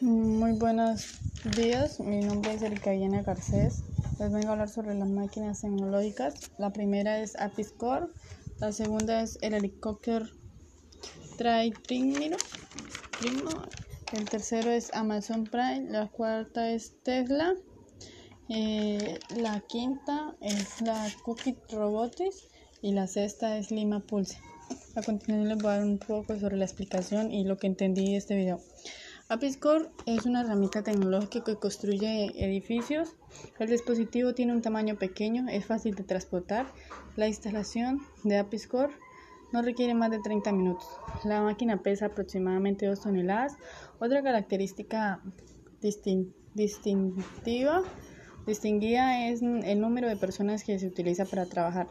Muy buenos días, mi nombre es Erika Viena Garcés. Les vengo a hablar sobre las máquinas tecnológicas. La primera es Apiscore, la segunda es el helicóptero Trino, el tercero es Amazon Prime, la cuarta es Tesla, eh, la quinta es la Cookie Robotics y la sexta es Lima Pulse. A continuación les voy a dar un poco sobre la explicación y lo que entendí de este video. Apiscore es una herramienta tecnológica que construye edificios. El dispositivo tiene un tamaño pequeño, es fácil de transportar. La instalación de Apiscore no requiere más de 30 minutos. La máquina pesa aproximadamente 2 toneladas. Otra característica distintiva, distinguida es el número de personas que se utiliza para trabajar.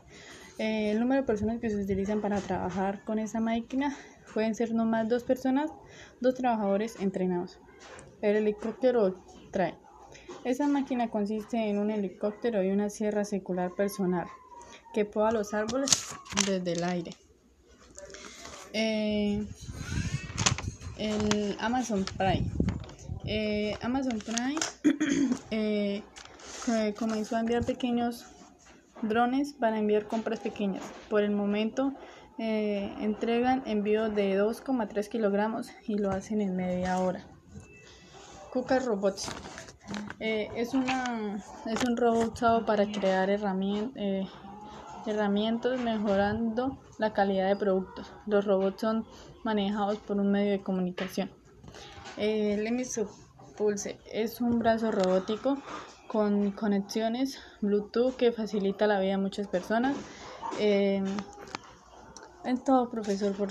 Eh, el número de personas que se utilizan para trabajar con esa máquina pueden ser no más dos personas, dos trabajadores entrenados. El helicóptero trae. Esa máquina consiste en un helicóptero y una sierra secular personal que poda los árboles desde el aire. Eh, el Amazon Prime. Eh, Amazon Prime comenzó a enviar pequeños drones para enviar compras pequeñas. Por el momento eh, entregan envío de 2,3 kilogramos y lo hacen en media hora. Kuka Robots eh, es, una, es un robot usado para crear eh, herramientas mejorando la calidad de productos. Los robots son manejados por un medio de comunicación. El Pulse es un brazo robótico con conexiones Bluetooth que facilita la vida a muchas personas. Eh, todo, profesor, por